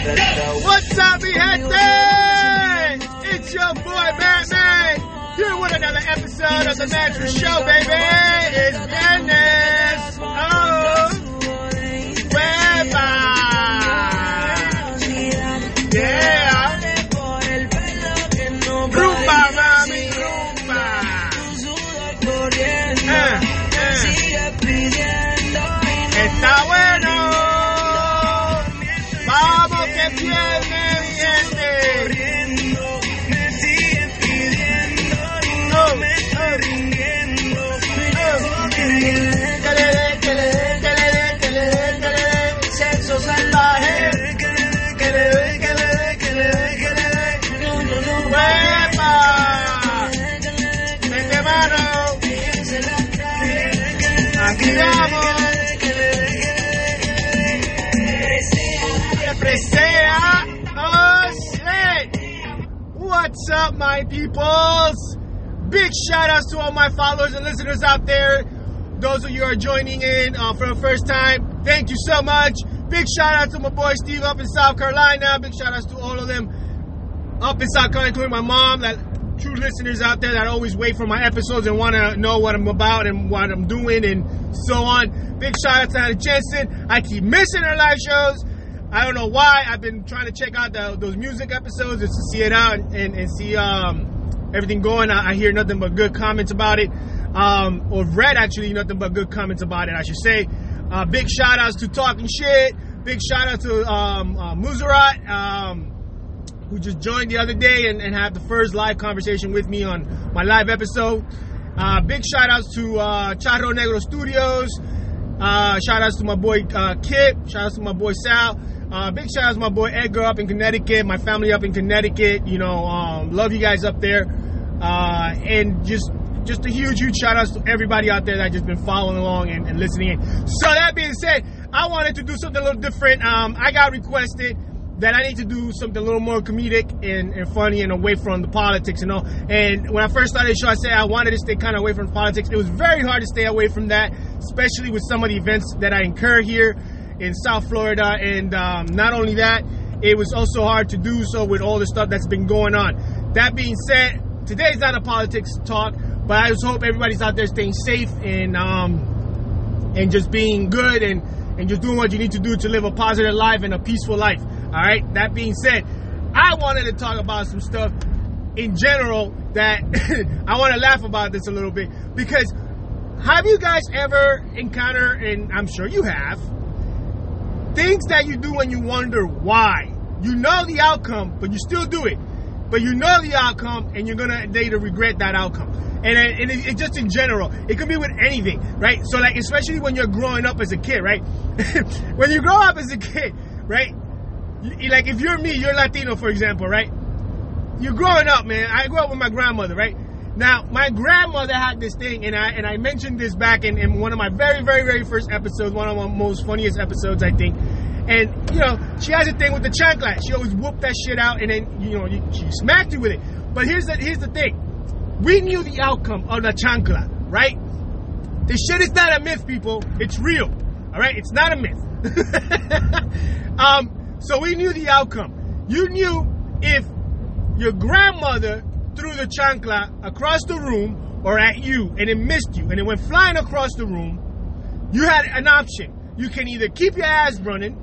What's up, gente? It's your boy Matt Man. Here with another episode of the Mad Truth Show, baby. It's Viernes. What's up, my peoples? Big shout outs to all my followers and listeners out there. Those of you are joining in uh, for the first time, thank you so much. Big shout out to my boy Steve up in South Carolina. Big shout outs to all of them up in South Carolina, including my mom, that true listeners out there that always wait for my episodes and want to know what I'm about and what I'm doing and so on. Big shout out to Anna Jensen. I keep missing her live shows. I don't know why. I've been trying to check out the, those music episodes just to see it out and, and, see um, everything going. I, I hear nothing but good comments about it. Um, or read actually nothing but good comments about it, I should say. Uh, big shout outs to Talking Shit. Big shout out to um, uh, um, who just joined the other day and, and had the first live conversation with me on my live episode. Uh, big shout outs to uh, Charro Negro Studios. Uh, shout outs to my boy uh, Kip. Shout outs to my boy Sal. Uh, big shout outs to my boy Edgar up in Connecticut. My family up in Connecticut. You know, um, love you guys up there. Uh, and just just a huge, huge shout outs to everybody out there that just been following along and, and listening in. So that being said, I wanted to do something a little different. Um, I got requested that I need to do something a little more comedic and, and funny and away from the politics and all. And when I first started the show, I said I wanted to stay kind of away from politics. It was very hard to stay away from that, especially with some of the events that I incur here in South Florida. And um, not only that, it was also hard to do so with all the stuff that's been going on. That being said, today's not a politics talk, but I just hope everybody's out there staying safe and um, and just being good and, and just doing what you need to do to live a positive life and a peaceful life. All right. That being said, I wanted to talk about some stuff in general that I want to laugh about this a little bit because have you guys ever encountered, and I'm sure you have, things that you do and you wonder why? You know the outcome, but you still do it. But you know the outcome, and you're gonna later regret that outcome. And, and it, it just in general, it could be with anything, right? So like, especially when you're growing up as a kid, right? when you grow up as a kid, right? Like if you're me, you're Latino, for example, right? You're growing up, man. I grew up with my grandmother, right? Now, my grandmother had this thing, and I and I mentioned this back in, in one of my very, very, very first episodes, one of my most funniest episodes, I think. And you know, she has a thing with the chancla. She always whooped that shit out, and then you know, you, she smacked you with it. But here's the here's the thing: we knew the outcome of the chancla, right? This shit is not a myth, people. It's real. All right, it's not a myth. um, so we knew the outcome. You knew if your grandmother threw the chancla across the room or at you and it missed you and it went flying across the room, you had an option. You can either keep your ass running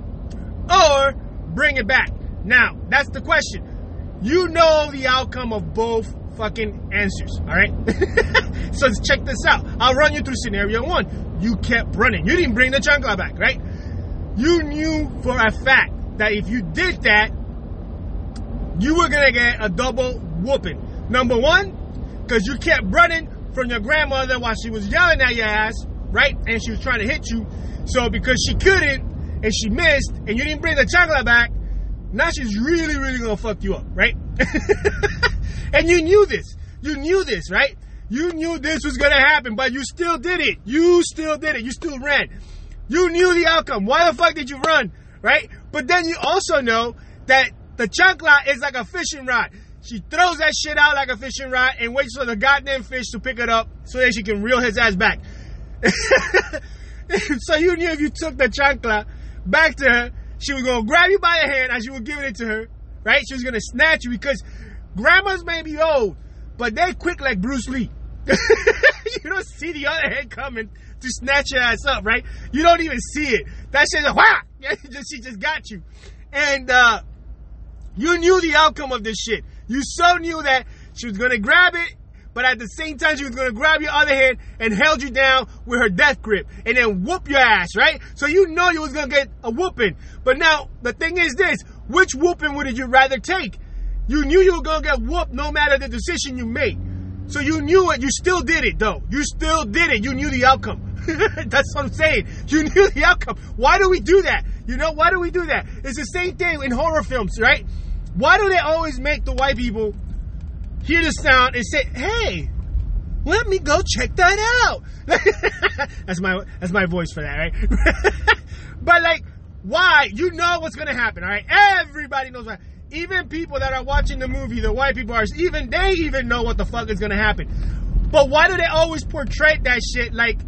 or bring it back. Now, that's the question. You know the outcome of both fucking answers, all right? so check this out. I'll run you through scenario one. You kept running. You didn't bring the chancla back, right? You knew for a fact that if you did that, you were gonna get a double whooping. Number one, because you kept running from your grandmother while she was yelling at your ass, right? And she was trying to hit you. So because she couldn't and she missed and you didn't bring the chancla back, now she's really, really gonna fuck you up, right? and you knew this. You knew this, right? You knew this was gonna happen, but you still did it. You still did it. You still ran. You knew the outcome. Why the fuck did you run, right? But then you also know that the chancla is like a fishing rod. She throws that shit out like a fishing rod and waits for the goddamn fish to pick it up so that she can reel his ass back. so you knew if you took the chancla back to her, she was gonna grab you by the hand as you were giving it to her, right? She was gonna snatch you because grandmas may be old, but they quick like Bruce Lee. you don't see the other hand coming to snatch your ass up, right? You don't even see it. That shit's like, whah! she just got you. And uh, you knew the outcome of this shit. You so knew that she was gonna grab it, but at the same time she was gonna grab your other hand and held you down with her death grip and then whoop your ass, right? So you know you was gonna get a whooping. But now the thing is this: which whooping would you rather take? You knew you were gonna get whooped no matter the decision you made. So you knew it. You still did it, though. You still did it. You knew the outcome. That's what I'm saying. You knew the outcome. Why do we do that? You know, why do we do that? It's the same thing in horror films, right? Why do they always make the white people hear the sound and say, "Hey, let me go check that out"? that's my that's my voice for that, right? but like, why? You know what's gonna happen, all right? Everybody knows what even people that are watching the movie, the white people are, even they even know what the fuck is gonna happen. But why do they always portray that shit like,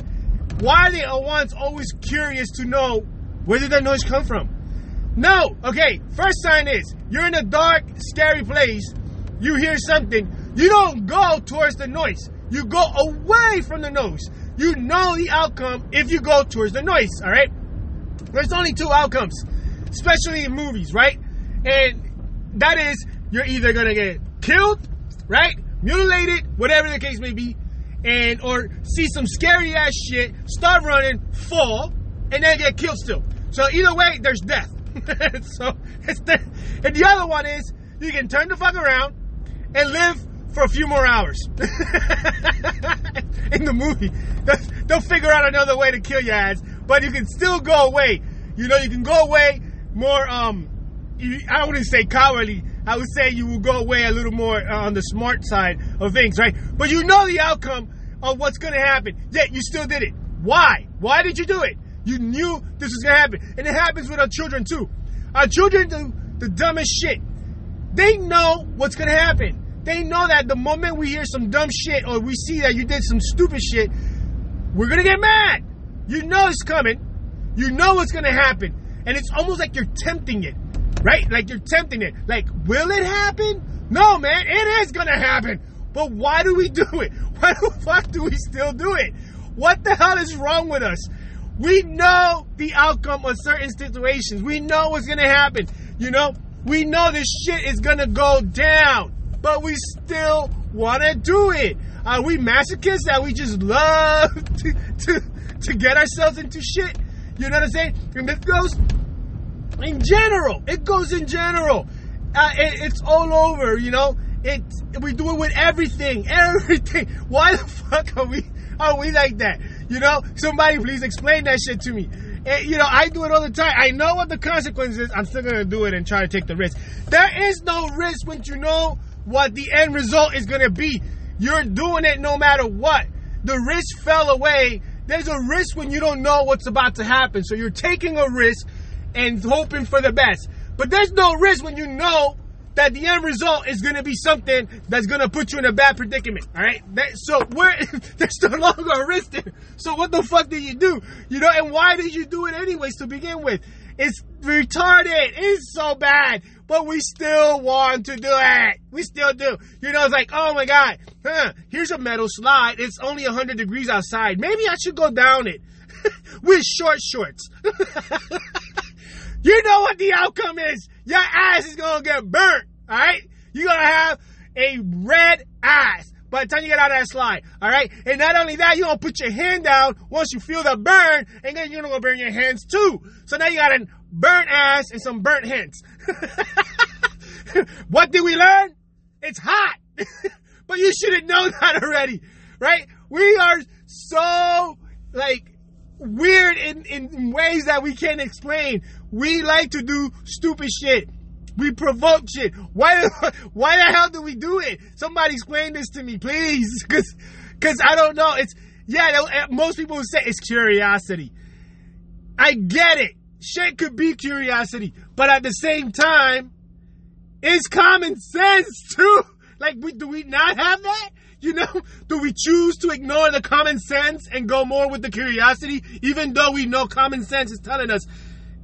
why are they ones always curious to know where did that noise come from? No, okay, first sign is, you're in a dark, scary place, you hear something, you don't go towards the noise. You go away from the noise. You know the outcome if you go towards the noise, alright? There's only two outcomes, especially in movies, right? And that is, you're either gonna get killed, right? Mutilated, whatever the case may be, and or see some scary ass shit, start running, fall, and then get killed still. So either way, there's death. so it's the, and the other one is you can turn the fuck around and live for a few more hours. In the movie, they'll figure out another way to kill your ass, but you can still go away. You know, you can go away more um I wouldn't say cowardly. I would say you will go away a little more uh, on the smart side of things, right? But you know the outcome of what's going to happen. Yet you still did it. Why? Why did you do it? You knew this was going to happen. And it happens with our children too. Our children do the dumbest shit. They know what's going to happen. They know that the moment we hear some dumb shit or we see that you did some stupid shit, we're going to get mad. You know it's coming. You know what's going to happen. And it's almost like you're tempting it. Right? Like you're tempting it. Like, will it happen? No, man, it is gonna happen. But why do we do it? Why the fuck do we still do it? What the hell is wrong with us? We know the outcome of certain situations. We know what's gonna happen. You know, we know this shit is gonna go down, but we still wanna do it. Are we masochists that we just love to, to, to get ourselves into shit? You know what I'm saying? And this goes in general. It goes in general. Uh, it, it's all over, you know. It we do it with everything, everything. Why the fuck are we are we like that? You know, somebody please explain that shit to me. And, eh, you know, I do it all the time. I know what the consequences. I'm still gonna do it and try to take the risk. There is no risk when you know what the end result is gonna be. You're doing it no matter what. The risk fell away. There's a risk when you don't know what's about to happen. So you're taking a risk and hoping for the best. But there's no risk when you know that the end result is going to be something that's going to put you in a bad predicament. All right. That, so where there's no longer a risk there. So what the fuck did you do? You know, and why did you do it anyways to begin with? It's retarded. It's so bad, but we still want to do it. We still do. You know, it's like, oh my god, huh? Here's a metal slide. It's only 100 degrees outside. Maybe I should go down it with short shorts. You know what the outcome is. Your ass is gonna get burnt. All right. You're gonna have a red ass by the time you get out of that slide. All right. And not only that, you're gonna put your hand down once you feel the burn, and then you're gonna burn your hands too. So now you got a burnt ass and some burnt hands. what did we learn? It's hot. but you should have known that already, right? We are so like weird in, in ways that we can't explain. We like to do stupid shit. We provoke shit. Why, why the hell do we do it? Somebody explain this to me, please. Cause, cause I don't know. It's, yeah, eh, most people would say it's curiosity. I get it. Shit could be curiosity, but at the same time, it's common sense too. Like, we, do we not have that? You know, do we choose to ignore the common sense and go more with the curiosity, even though we know common sense is telling us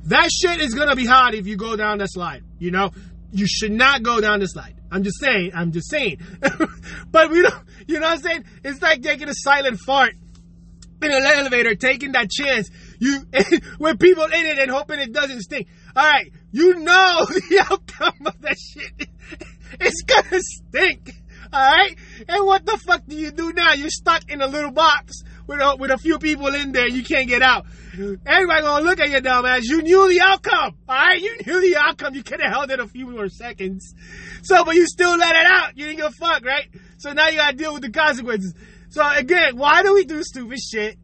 That shit is gonna be hot if you go down the slide. You know, you should not go down the slide. I'm just saying. I'm just saying. but we don't. You know what I'm saying? It's like taking a silent fart in an elevator, taking that chance. You with people in it and hoping it doesn't stink. All right, you know the outcome of that shit. It's gonna stink. All right, and what the fuck do you do now? You're stuck in a little box with a, with a few people in there. You can't get out. Everybody gonna look at you dumb ass. You knew the outcome. All right, you knew the outcome. You could have held it a few more seconds. So, but you still let it out. You didn't give a fuck, right? So now you gotta deal with the consequences. So again, why do we do stupid shit?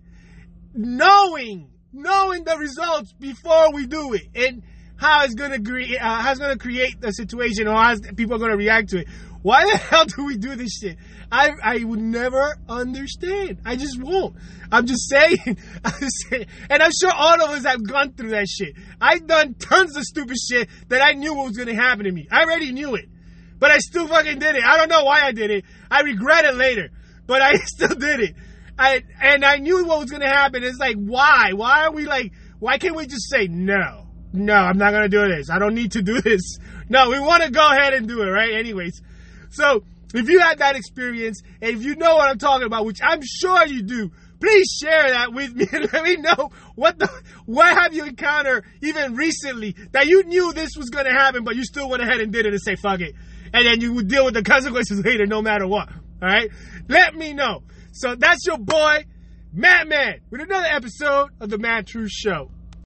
Knowing, knowing the results before we do it, and how it's gonna create, uh, how it's gonna create the situation, or how people are gonna react to it. Why the hell do we do this shit? I I would never understand. I just won't. I'm just saying. I'm just saying. And I'm sure all of us have gone through that shit. I've done tons of stupid shit that I knew what was gonna happen to me. I already knew it. But I still fucking did it. I don't know why I did it. I regret it later. But I still did it. I and I knew what was gonna happen. It's like why? Why are we like why can't we just say no? No, I'm not gonna do this. I don't need to do this. No, we wanna go ahead and do it, right? Anyways. So if you had that experience, and if you know what I'm talking about, which I'm sure you do, please share that with me and let me know what the what have you encountered even recently that you knew this was gonna happen, but you still went ahead and did it and say fuck it, and then you would deal with the consequences later, no matter what. All right, let me know. So that's your boy, Matt Man, with another episode of the Mad Truth Show.